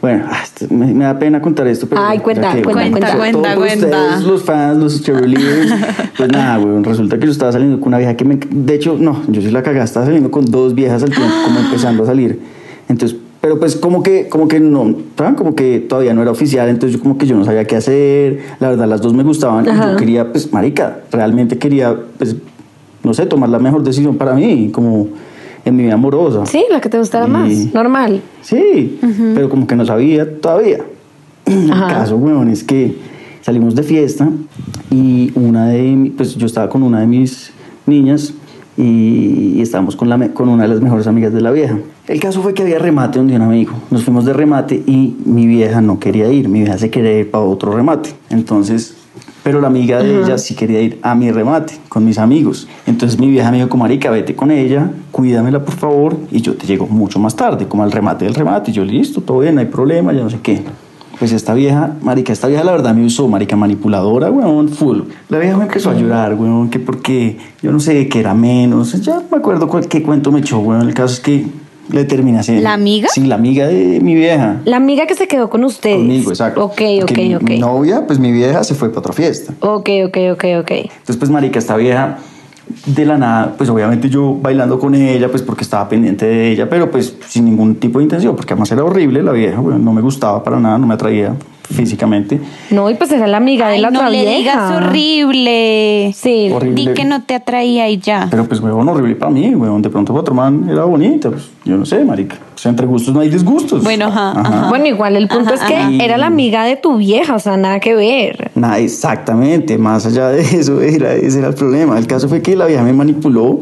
Bueno, ah, esto- me, me da pena contar esto, pero... Ay, cuenta, que, cuenta, bueno, cuenta, cuenta, por cuenta. ustedes, los fans, los cheerleaders. pues nada, güey, resulta que yo estaba saliendo con una vieja que me... De hecho, no, yo sí la cagada, estaba saliendo con dos viejas al tiempo, como empezando a salir. Entonces, pero pues como que, como que no. Como que todavía no era oficial, entonces yo como que yo no sabía qué hacer. La verdad, las dos me gustaban y yo quería, pues, marica, realmente quería, pues, no sé, tomar la mejor decisión para mí, como en mi vida amorosa. Sí, la que te gustara Y- más, normal. Sí, pero como que no sabía todavía. <clears throat> El caso, weón, es que salimos de fiesta y una de, pues yo estaba con una de mis niñas y, estábamos con, la, con una de las mejores amigas de la vieja. El caso fue que había remate donde un amigo. Nos fuimos de remate y mi vieja no quería ir, mi vieja se quería ir para otro remate. Entonces, pero la amiga de ella sí quería ir a mi remate con mis amigos. Entonces mi vieja me dijo, marica, vete con ella, cuídamela por favor y yo te llego mucho más tarde, como al remate del remate. Y yo, listo, todo bien, no hay problema, ya no sé qué. Pues esta vieja, marica, esta vieja la verdad me usó, marica, manipuladora, weón, full. La vieja me empezó a llorar, weón, que porque yo no sé, que era menos. Ya me acuerdo cuál, qué cuento me echó, weón. El caso es que le terminé haciendo. ¿La amiga? Sí, la amiga de mi vieja. La amiga que se quedó con ustedes. Conmigo, exacto. Ok, ok, Porque mi- ok. Mi novia, pues mi vieja se fue para otra fiesta. Ok, ok, ok, ok. Entonces, pues, marica, esta vieja, de la nada, pues obviamente yo bailando con ella, pues porque estaba pendiente de ella, pero pues sin ningún tipo de intención, porque además era horrible la vieja, no me gustaba para nada, no me atraía físicamente. No, y pues era la amiga de la no otra le vieja. digas horrible. Sí. Horrible. Di que no te atraía y ya. Pero pues, huevón, horrible para mí, huevón, de pronto para otro man era bonita, pues yo no sé, marica. O sea, entre gustos no hay disgustos. Bueno, ajá, ajá. Bueno, igual el punto es que ajá. era la amiga de tu vieja, o sea, nada que ver. Nada, exactamente, más allá de eso, era, ese era el problema. El caso fue que la vieja me manipuló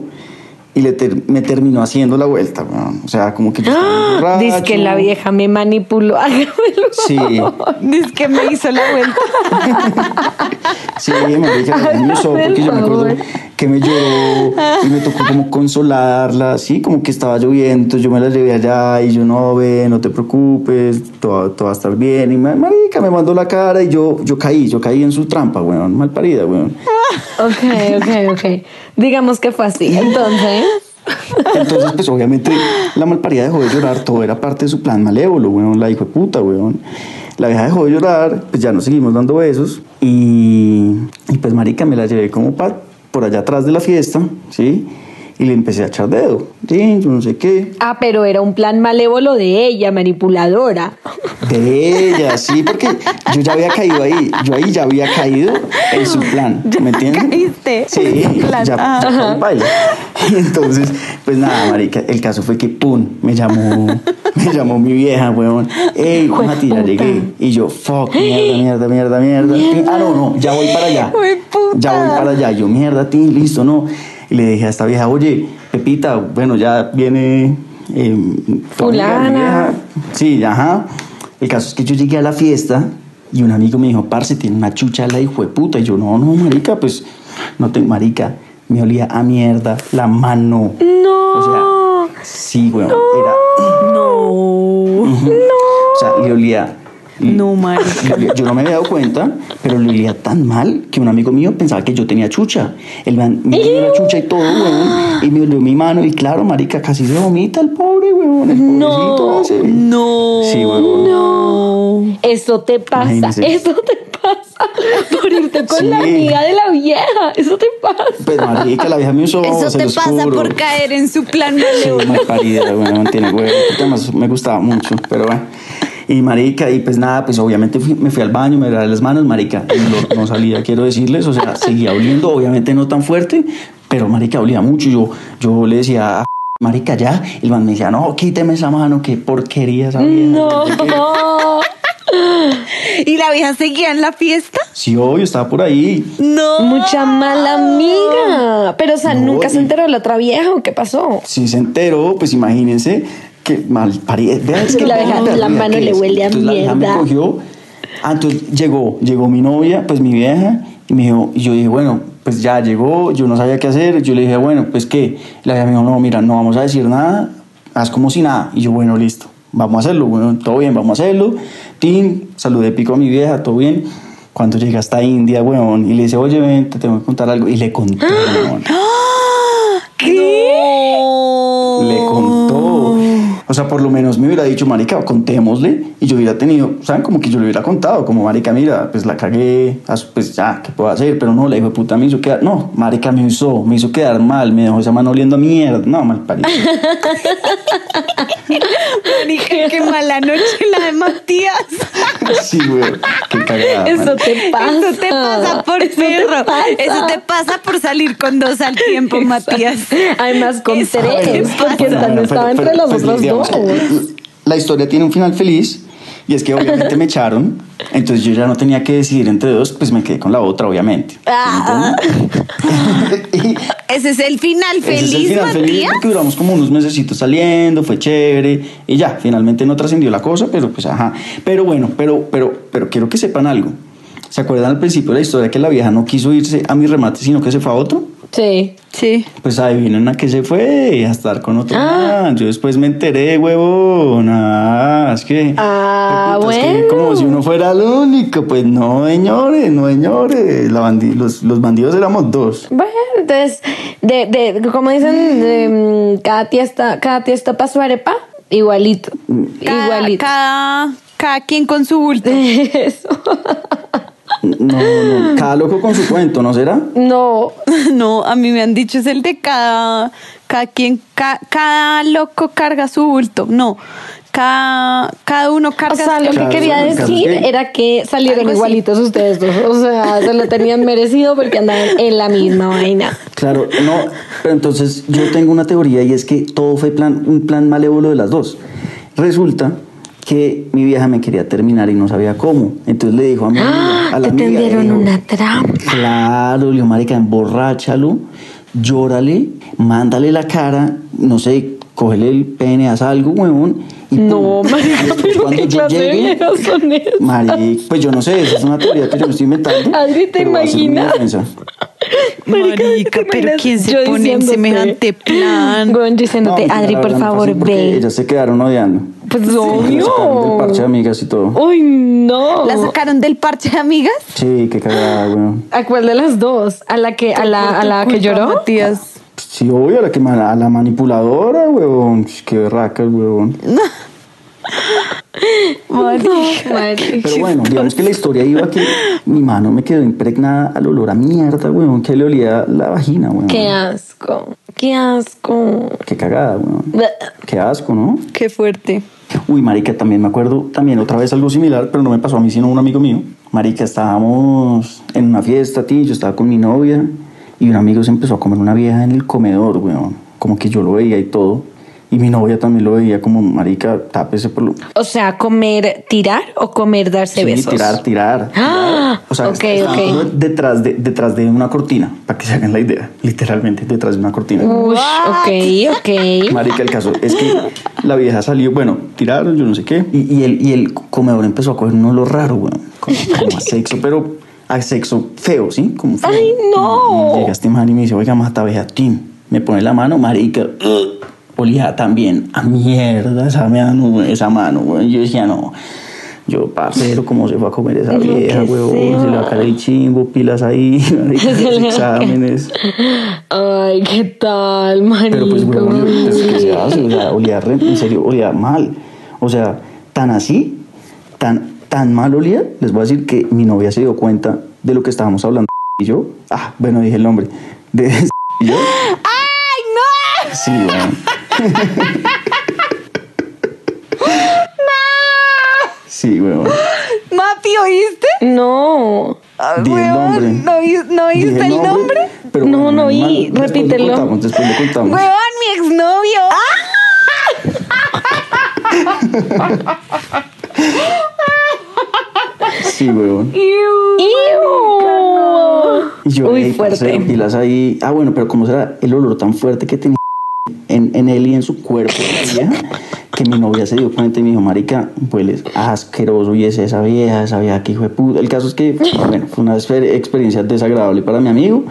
y le ter- me terminó haciendo la vuelta, weón. O sea, como que yo estaba borracho. Dice que la vieja me manipuló. <laughs> Hágamelo. Sí, Dice que me hizo la vuelta. <laughs> sí, marica, me usó porque yo me acuerdo. Que me lloró y me tocó como consolarla, así como que estaba lloviendo, yo me la llevé allá y yo no, ve, no te preocupes, todo, todo va a estar bien. Y ma- marica me mandó la cara y yo, yo caí, yo caí en su trampa, weón, mal parida, weón. <laughs> Ok, ok, ok. Digamos que fue así. Entonces, Entonces, pues obviamente la malparida dejó de llorar, todo era parte de su plan malévolo, weón, la hijo de puta, weón. La vieja dejó de llorar, pues ya nos seguimos dando besos y, y pues marica me la llevé como pa- por allá atrás de la fiesta, ¿sí? Y le empecé a echar dedo, sí, yo no sé qué. ah, pero era un plan malévolo de ella, manipuladora. De ella, sí, porque yo ya había caído ahí, yo ahí ya había caído en su plan, <laughs> ¿me entiendes? caíste Sí, en su plan, ya, ah. ya caí baila. <laughs> Y entonces, pues nada, marica, el caso fue que, pum, me llamó, me llamó mi vieja, weón. Ey, Mati, ya llegué. Y yo, fuck, mierda, mierda, mierda, mierda. Ah, no, no, ya voy para allá. Ya voy para allá. Yo, mierda, ti, listo, no. Y le dije a esta vieja, oye, Pepita, bueno, ya viene. Eh, Fulana. vieja. Sí, ajá. El caso es que yo llegué a la fiesta Y un amigo me dijo, parce, tiene una chucha la hijo de puta. Y yo, no, no, marica, pues no tengo, marica. Me olía a mierda la mano. No. O sea, sí, weón. Era. No. <laughs> O sea, le olía. No, marica. <laughs> Yo no me había dado cuenta, pero le olía tan mal que un amigo mío pensaba que yo tenía chucha. El man me dio la chucha y todo, weón. Y me olió mi mano. Y claro, marica, casi se vomita el pobre, weón. El pobrecito ese. No. Sí, weón. No. Eso te pasa, Imagínese. eso te pasa por irte con la Sí. amiga de la vieja, eso te pasa. Pues marica, la vieja me usó. Eso se te pasa juro. por caer en su plan Sí, malévolo. mal parida, bueno, mantiene huevo. porque Además me gustaba mucho, pero bueno. Y marica, y pues nada, pues obviamente fui- me fui al baño, me lavé las manos, marica, y no, no salía, quiero decirles, o sea, seguía oliendo, obviamente no tan fuerte, pero marica olía mucho. Yo, yo le decía, "Ah, marica, ya, y el man me decía, no, quíteme esa mano, qué porquería esa vieja. No. <laughs> ¿Y la vieja seguía en la fiesta? Sí, obvio, estaba por ahí. No. Mucha mala amiga. Pero, o sea, No, ¿nunca se enteró la otra vieja o qué pasó? Si se enteró, pues imagínense que mal parida. Es que La la perdida mano le huele a Entonces, la vieja mierda. me cogió. Ah, entonces llegó, llegó mi novia, pues mi vieja, y me dijo, y yo dije, bueno, pues ya llegó, yo no sabía qué hacer, yo le dije, bueno, pues qué. La vieja me dijo, no, mira, no vamos a decir nada, haz como si nada. Y yo, bueno, listo, vamos a hacerlo, bueno, todo bien, vamos a hacerlo. Tim, saludé pico a mi vieja, todo bien. Cuando llega hasta India, weón, y le dice, oye, ven, te tengo que contar algo. Y le contó, <gasps> weón. ¿Qué? le contó. O sea, por lo menos me hubiera dicho, marica, contémosle. Y yo hubiera tenido, ¿saben? Como que yo le hubiera contado, como, marica, mira, pues la cagué, pues ya, ¿qué puedo hacer? Pero no, la hijo de puta me hizo quedar, no, marica me hizo, me hizo quedar mal, me dejó esa mano oliendo a mierda. No, mal parido. Marica, qué mala noche la de Matías. <laughs> sí, güey, qué cagada. Eso te pasa. Eso te pasa por Eso te perro. pasa. Eso te pasa por salir con dos al tiempo, Matías. Además, con Eso tres, porque no estaba pero- entre pero, los pues, otros digamos dos. que La historia tiene un final feliz y es que obviamente me echaron, entonces yo ya no tenía que decidir entre dos, pues me quedé con la otra, obviamente. Ah. <laughs> Y- Ese es el final Ese es el feliz, final feliz porque duramos como unos mesecitos saliendo, fue chévere y ya, finalmente no trascendió la cosa, pero pues ajá. Pero bueno, pero, pero, pero quiero que sepan algo. ¿Se acuerdan al principio de la historia que la vieja no quiso irse a mi remate, sino que se fue a otro? Sí. Sí. Pues adivinen a qué se fue, a estar con otro Ah. man. Yo después me enteré, huevón. Ah, es que. Ah, puta, es que como si uno fuera el único. Pues no, señores, no, señores. La bandi- los, los bandidos éramos dos. Bueno, entonces, de, de, como dicen, de, mm, cada tiesta, cada tiesta para su arepa, igualito. Cada, igualito. cada, cada quien con su bulto. <laughs> Eso. No, no, no. Cada loco con su cuento, ¿no será? No, <laughs> No, a mí me han dicho es el de cada, cada quien, ca- cada loco carga su bulto. No, cada, cada uno o carga sea, lo que quería decir era que salieron Algo así. igualitos ustedes dos. O sea, se lo tenían <laughs> merecido porque andaban en la misma vaina. Claro, no, pero entonces yo tengo una teoría y es que todo fue plan, un plan malévolo de las dos. Resulta que mi vieja me quería terminar y no sabía cómo. Entonces le dijo a mi amiga, a la Te amiga, tendieron dijo, una trampa. Claro, le dijo, marica, emborráchalo, llórale, mándale la cara, no sé, cógele el pene, haz algo, huevón. y No, pum. <laughs> marica, pero cuando qué yo clase de llegue, viejas son esas. Marica, pues yo no sé, esa es una teoría que yo me estoy inventando. Adri, ¿te imaginas? Marica, Marica, ¿te pero? ¿quién se pone en semejante plan? Gon, diciéndote, No, Adri, por favor, ve. Ellas se quedaron odiando. Pues Me sacaron del parche de obvio. amigas y todo. Uy, no. ¿La sacaron del parche de amigas? Sí, qué cagada, weón. ¿A cuál de las dos? ¿A la que, a la, a la que lloró? Matías. Sí, obvio, a la, que, a la manipuladora, weón. Ch, Qué berracas, weón. <laughs> Pero bueno, digamos que la historia iba que mi mano me quedó impregnada al olor a mierda, weón, que le olía la vagina, weón. Qué asco. Qué asco. Qué cagada, weón. Qué asco, ¿no? Qué fuerte. Uy, marica, también me acuerdo, también otra vez algo similar, pero no me pasó a mí, sino a un amigo mío. Marica, estábamos en una fiesta, tío, yo estaba con mi novia y un amigo se empezó a comer una vieja en el comedor, weón. Como que yo lo veía y todo. Y mi novia también lo veía como, marica, tápese por lo... O sea, comer, tirar o comer, darse Sí, besos. tirar, tirar. Ah, tirar. O sea, ok, estaba ok. Detrás de, detrás de una cortina, para que se hagan la idea. Literalmente, detrás de una cortina. Ush, ok, ok. Marica, el caso es que la vieja salió, bueno, tiraron, yo no sé qué, y, y el, y el comedor empezó a coger un olor raro, weón. como, como a sexo, pero a sexo feo, ¿sí? Como feo. ¡Ay, no! Y llega este man y me dice, oiga, mata Tim. Me pone la mano, marica. Olía también a mierda esa mano, esa mano, güey. Yo decía, no. Yo, parcero, ¿cómo se fue a comer esa vieja, huevón? Se le va a caer el chimbo, pilas ahí, <laughs> los <laughs> exámenes. Ay, ¿qué tal, marica? Pero pues, huevón, pues, <laughs> ¿qué se hace? O sea, olía, re- en serio, olía mal. O sea, tan así, tan, tan mal olía, les voy a decir que mi novia se dio cuenta de lo que estábamos hablando. Y yo, ah, bueno, dije el nombre. De, y yo, ¡Ay, no! sí, weón. Sí, weón. Mapi, ¿oíste? No. Ah, Di el weón, nombre. ¿No, oí- no Dije oíste el nombre? pero No, bueno, no oí, mal. Después le repítelo. contamos, Después le contamos. Weón, mi exnovio. Sí, weón. ¡Iu! Y yo, Uy, "Ey, parcero, fuerte. pilas ahí. Ah, bueno, pero ¿cómo será el olor tan fuerte que tenía en, en él y en su cuerpo? Que mi novia se dio cuenta y me dijo, marica, hueles asqueroso y es esa vieja, esa vieja que hijo de puta. El caso es que, bueno, fue una exper- experiencia desagradable para mi amigo.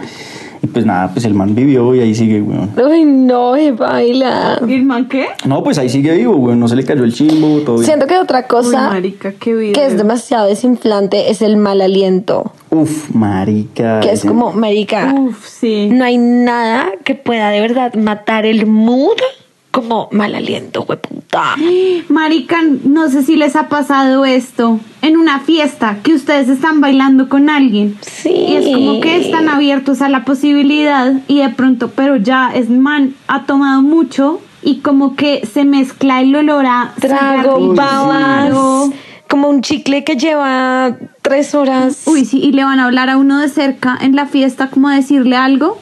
Y pues nada, pues el man vivió y ahí sigue, weón. Uy, no, se baila. ¿Irman qué? No, pues ahí sigue vivo, weón. No se le cayó el chimbo, todo bien. Siento que otra cosa Uy, marica, qué vida. que es demasiado desinflante es el mal aliento. Uf, marica. Que es ese- como, marica, Uf, sí. no hay nada que pueda de verdad matar el mood como mal aliento, hueputa. Marica, no sé si les ha pasado esto en una fiesta que ustedes están bailando con alguien. Sí. Y es como que están abiertos a la posibilidad y de pronto, pero ya es man, ha tomado mucho y como que se mezcla el olor a Trago, babas, como un chicle que lleva tres horas. Uy, sí, y le van a hablar a uno de cerca en la fiesta, como a decirle algo.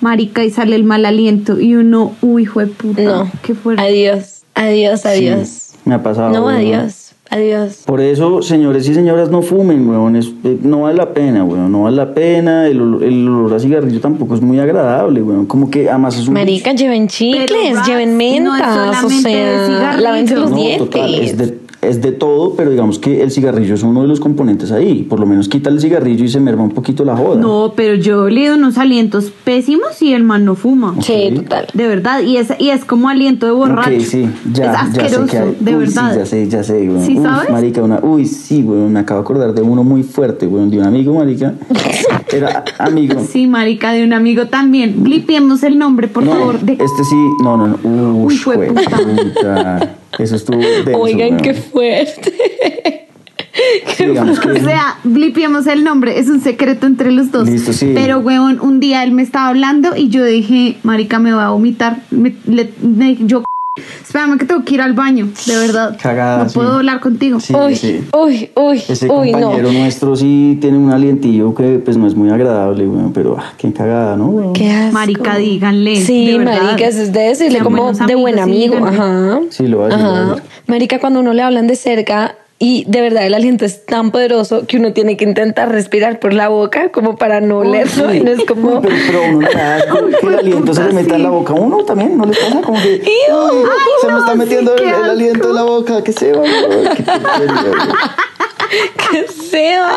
Marica, y sale el mal aliento. Y uno, uy, hijo de puta. No. Qué fuerte. Adiós, adiós, Sí, adiós. me ha pasado. No, adiós, adiós. Por eso, señores y señoras, no fumen, weón. Es- eh, no vale la pena, weón. No vale la pena. El, olor- el olor a cigarrillo tampoco es muy agradable, weón. Como que además es un... Marica, lleven chicles, Pero, lleven Rax, no es mentas, o solamente de cigarrillo. los No, dientes. total, es de, es de todo, pero digamos que el cigarrillo es uno de los componentes ahí. Por lo menos quita el cigarrillo y se merma un poquito la joda. No, pero yo he olido unos alientos pésimos y el man no fuma. Sí, Ok. total. De verdad, y es, y es como aliento de borracho. Ok, sí, ya, es ya sé asqueroso, que hay. de Uy, verdad. Sí, ya sé, ya sé, weón. ¿Sí Uf, sabes? marica, una, uy, sí, weón, me acabo de acordar de uno muy fuerte, weón, de un amigo, marica. <laughs> Era amigo. Sí, marica, de un amigo también. Blipiemos el nombre, por no, favor. De... este sí, no, no, no. Uy, Uy, fue fue puta. puta. Eso estuvo denso, Oigan, weón. <laughs> qué fuerte. Sí, que- O sea, blipiemos el nombre, es un secreto entre los dos. Listo, sí. Pero, weón, un día él me estaba hablando y yo dije, marica, me va a vomitar. Me- le- me- yo, espérame que tengo que ir al baño, de verdad. Cagada, no sí. puedo hablar contigo. Sí, Uy, sí. uy, uy, Ese uy, no. compañero nuestro sí tiene un alientillo que pues no es muy agradable, weón, pero ah, qué cagada, ¿no? Qué asco. Marica, díganle. Sí, de marica, eso es de decirle como de amigos, buen amigo. díganle. Ajá. Sí, lo va a decir, Ajá. decir. Marica, cuando uno le hablan de cerca y de verdad el aliento es tan poderoso que uno tiene que intentar respirar por la boca como para no olerlo. Y <laughs> no es como. Pero, pero uno <laughs> le que el aliento se le meta en la boca a uno también, ¿no les pasa? Como que "Uy, se me está metiendo sí, el, aliento en la boca, que se va. <laughs> que sea.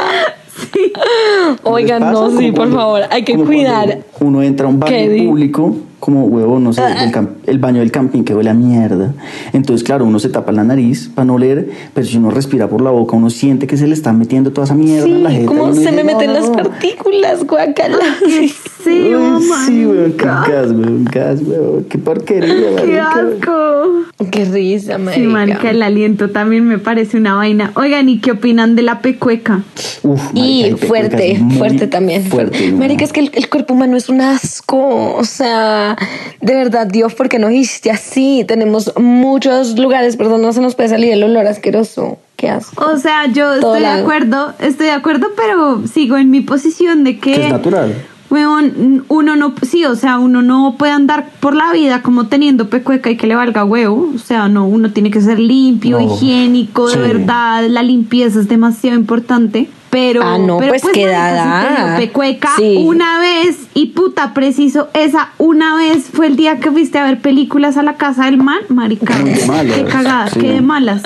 Oigan, ¿Les pasa? no, sí, por favor, hay que cuidar. Uno entra a un ¿Qué baño público, como huevo, no sé, el, cam- el baño del camping que huele a mierda. Entonces, claro, uno se tapa la nariz para no oler, pero si uno respira por la boca, uno siente que se le está metiendo toda esa mierda en la Sí, jeta. uno se dice, me "No, meten no, las no". partículas, guacala. Qué feo, Uy, sí, weón, qué gas, weón, gas, weón, qué porquería, <laughs> Qué marica. asco. Qué risa, marica. Sí, marica, el aliento también me parece una vaina. Oigan, ¿y qué opinan de la pecueca? Uf, marica, Y fuerte, fuerte también. Fuerte. Marica, es que el, el cuerpo humano es un asco. O sea, de verdad, Dios, ¿por qué no hiciste así? Tenemos muchos lugares, perdón, no se nos puede salir el olor asqueroso. Qué asco. O sea, yo Todo estoy de acuerdo, estoy de acuerdo, pero sigo en mi posición de que... Que es natural. Weón, uno no, sí, o sea, uno no puede andar por la vida como teniendo pecueca y que le valga huevo. O sea, no, uno tiene que ser limpio, No. higiénico, Sí. de verdad. La limpieza es demasiado importante. Pero, Ah, no, pero, pues, qué marica, si dada. te dio pecueca Sí. una vez y puta, preciso, esa una vez fue el día que fuiste a ver películas a la casa del man, marica. Muy de malas, Qué cagada, sí. qué de malas.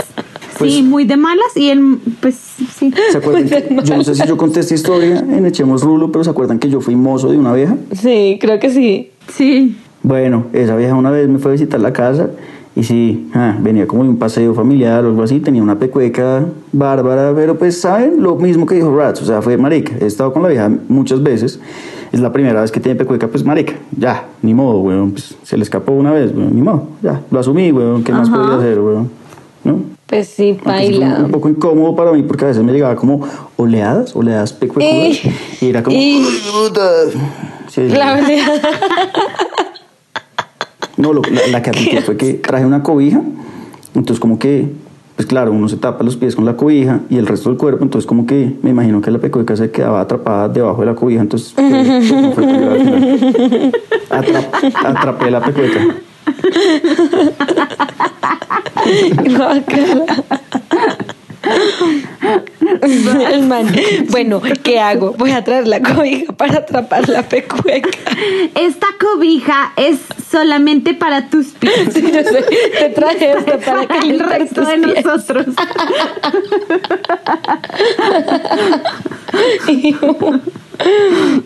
Pues- sí, muy de malas y él, pues sí. ¿Se acuerdan que, yo no sé si yo conté esta historia en Echemos Rulo, pero ¿se acuerdan que yo fui mozo de una vieja? Sí, creo que sí. Sí. Bueno, esa vieja una vez me fue a visitar la casa y sí, ah, venía como de un paseo familiar o algo así, tenía una pecueca bárbara, pero pues, ¿saben? Lo mismo que dijo Rats, o sea, fue marica. He estado con la vieja muchas veces, es la primera vez que tiene pecueca, pues marica, ya, ni modo, weón, pues se le escapó una vez, weón, ni modo, ya, lo asumí, weón, ¿qué más podía hacer, weón? ¿No? Pues sí, baila. un poco incómodo para mí porque a veces me llegaba como oleadas, oleadas pecuecudas, Eh, y era como... y- Sí, La verdad. <laughs> No, lo- la, la que <laughs> apliqué fue que traje una cobija, entonces como que, pues claro, uno se tapa los pies con la cobija y el resto del cuerpo, entonces como que me imagino que la pecueca se quedaba atrapada debajo de la cobija, entonces fue- fue- yo al atrap- atrapé la pecueca. <laughs> <laughs> El man. Bueno, ¿qué hago? Voy a traer la cobija para atrapar la pecueca. Esta cobija es solamente para tus pies. Sí, yo sé. Te traje esto para que el resto de pies. nosotros. <laughs> <laughs>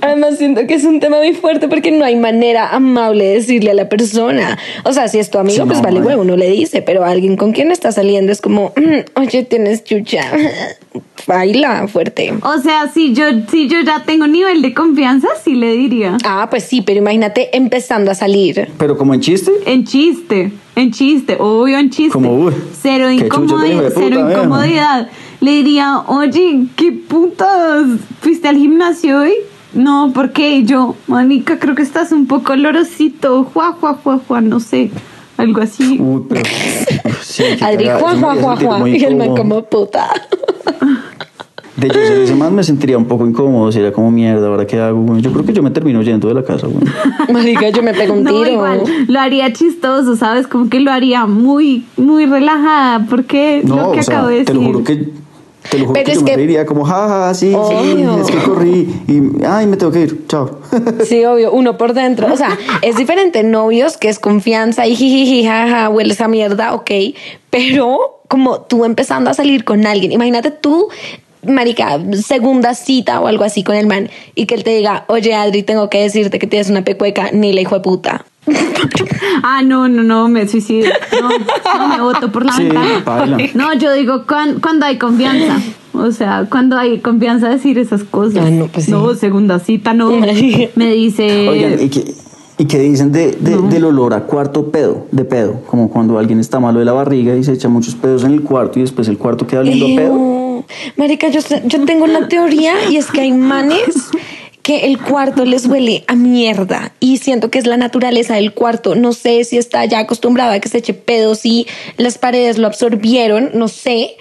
Además siento que es un tema muy fuerte porque no hay manera amable de decirle a la persona. O sea, si es tu amigo, Sí, pues no, vale, huevo, uno le dice, pero a alguien con quien está saliendo es como, "Mm, oye, tienes chucha. <laughs> Baila fuerte. O sea, si yo, si yo ya tengo nivel de confianza, sí le diría. Ah, pues sí, pero imagínate empezando a salir. Pero como en chiste, En chiste, en chiste, obvio en chiste. Como, uy, cero, qué chucha incomodi- te hijo de cero puta, incomodidad. Le diría, oye, ¿qué putas? ¿Fuiste al gimnasio hoy? No, ¿por qué? Y yo, manica, creo que estás un poco olorosito. Juá, juá, juá, juá, no sé. Algo así. uy, pero... <laughs> Sí, qué Adri, juá, juá, juá, juá. Y el man como puta. De yo ser ese man me sentiría un poco incómodo, sería como mierda, ¿ahora qué hago? güey? Yo creo que yo me termino yendo de la casa, güey. <laughs> Marica, yo me pego un No, tiro. igual, lo haría chistoso, ¿sabes? Como que lo haría muy, muy relajada, porque No, lo que o sea, acabo de decir. te lo juro que te lo juro Pero que es yo que- me reiría como jaja, sí, sí, Obvio. es que corrí y ay, me tengo que ir, chao. <laughs> Sí, obvio, uno por dentro. O sea, es diferente novios, que es confianza y jijiji, jaja, huele esa mierda, ok. Pero como tú empezando a salir con alguien, imagínate tú, marica, segunda cita o algo así con el man y que él te diga, oye Adri, tengo que decirte que tienes una pecueca, ni la hijo de puta. <laughs> Ah, no, no, no, me suicido. No, no me voto por la Sí, ventana. <laughs> No, yo digo cuan- cuando hay confianza. O sea, cuando hay confianza decir esas cosas. Ah, no, pues sí. No, segunda cita, no. <laughs> Me dice. Oigan, ¿y qué, y qué dicen de, de- del olor a cuarto pedo, de pedo? Como cuando alguien está malo de la barriga y se echa muchos pedos en el cuarto y después el cuarto queda oliendo a pedo. Ew. Marica, yo, yo tengo una teoría y es que hay manes que el cuarto les huele a mierda y siento que es la naturaleza del cuarto. No sé si está ya acostumbrado a que se eche pedos y las paredes lo absorbieron, no sé.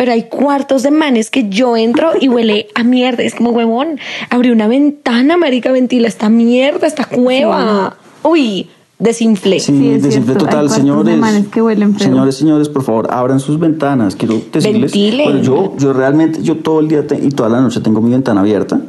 Pero hay cuartos de manes que yo entro y huele a mierda. Es como, huevón, abre una ventana, marica, ventila esta mierda, esta cueva. Uy, desinflé. Sí, hay total, señores. de manes que huelen feo. Señores, señores, por favor, abran sus ventanas. Quiero decirles. Ventilen. Bueno, yo, yo realmente, yo todo el día te- y toda la noche tengo mi ventana abierta.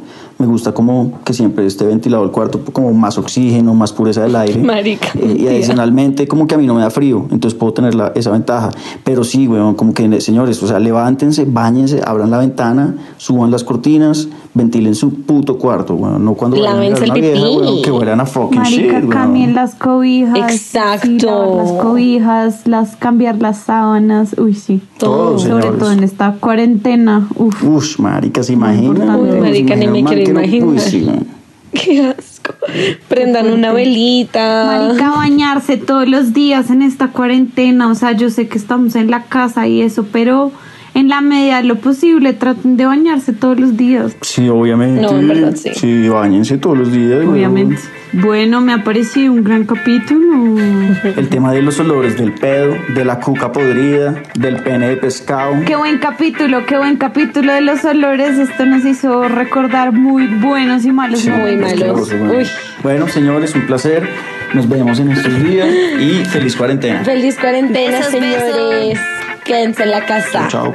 Me gusta como que siempre esté ventilado el cuarto, como más oxígeno, más pureza del aire. Marica, Eh, y adicionalmente, como que a mí no me da frío, entonces puedo tener la- esa ventaja. Pero sí, weón, como que, señores, o sea, levántense, bañense, abran la ventana, suban las cortinas, ventilen su puto cuarto, weón. No cuando vayan a una vieja, que huelan a fucking Marica, shit, cambien las cobijas. Exacto. sí, las cobijas, las, cambiar las sábanas. Uy, sí. Todo, Sobre señores. todo en esta cuarentena. Uf. Ush, marica, ¿se weón? Uy, marica, ¿Se ni me quiero no- imaginar. Uy, sí. <laughs> Qué asco. Prendan una velita. Marica, bañarse todos los días en esta cuarentena. O sea, yo sé que estamos en la casa y eso, pero en la medida de lo posible traten de bañarse todos los días. Sí, obviamente. No, en verdad, sí. Sí, bañense todos los días. Obviamente. Bueno, me ha parecido un gran capítulo. <laughs> El tema de los olores del pedo, de la cuca podrida, del pene de pescado. Qué buen capítulo, qué buen capítulo de los olores. Esto nos hizo recordar muy buenos y malos Sí, Muy malos. weón. Uy. Bueno, señores, un placer. Nos vemos en estos días y feliz cuarentena. Feliz cuarentena, Besos, señores. besos. Quédense en la casa. Chao.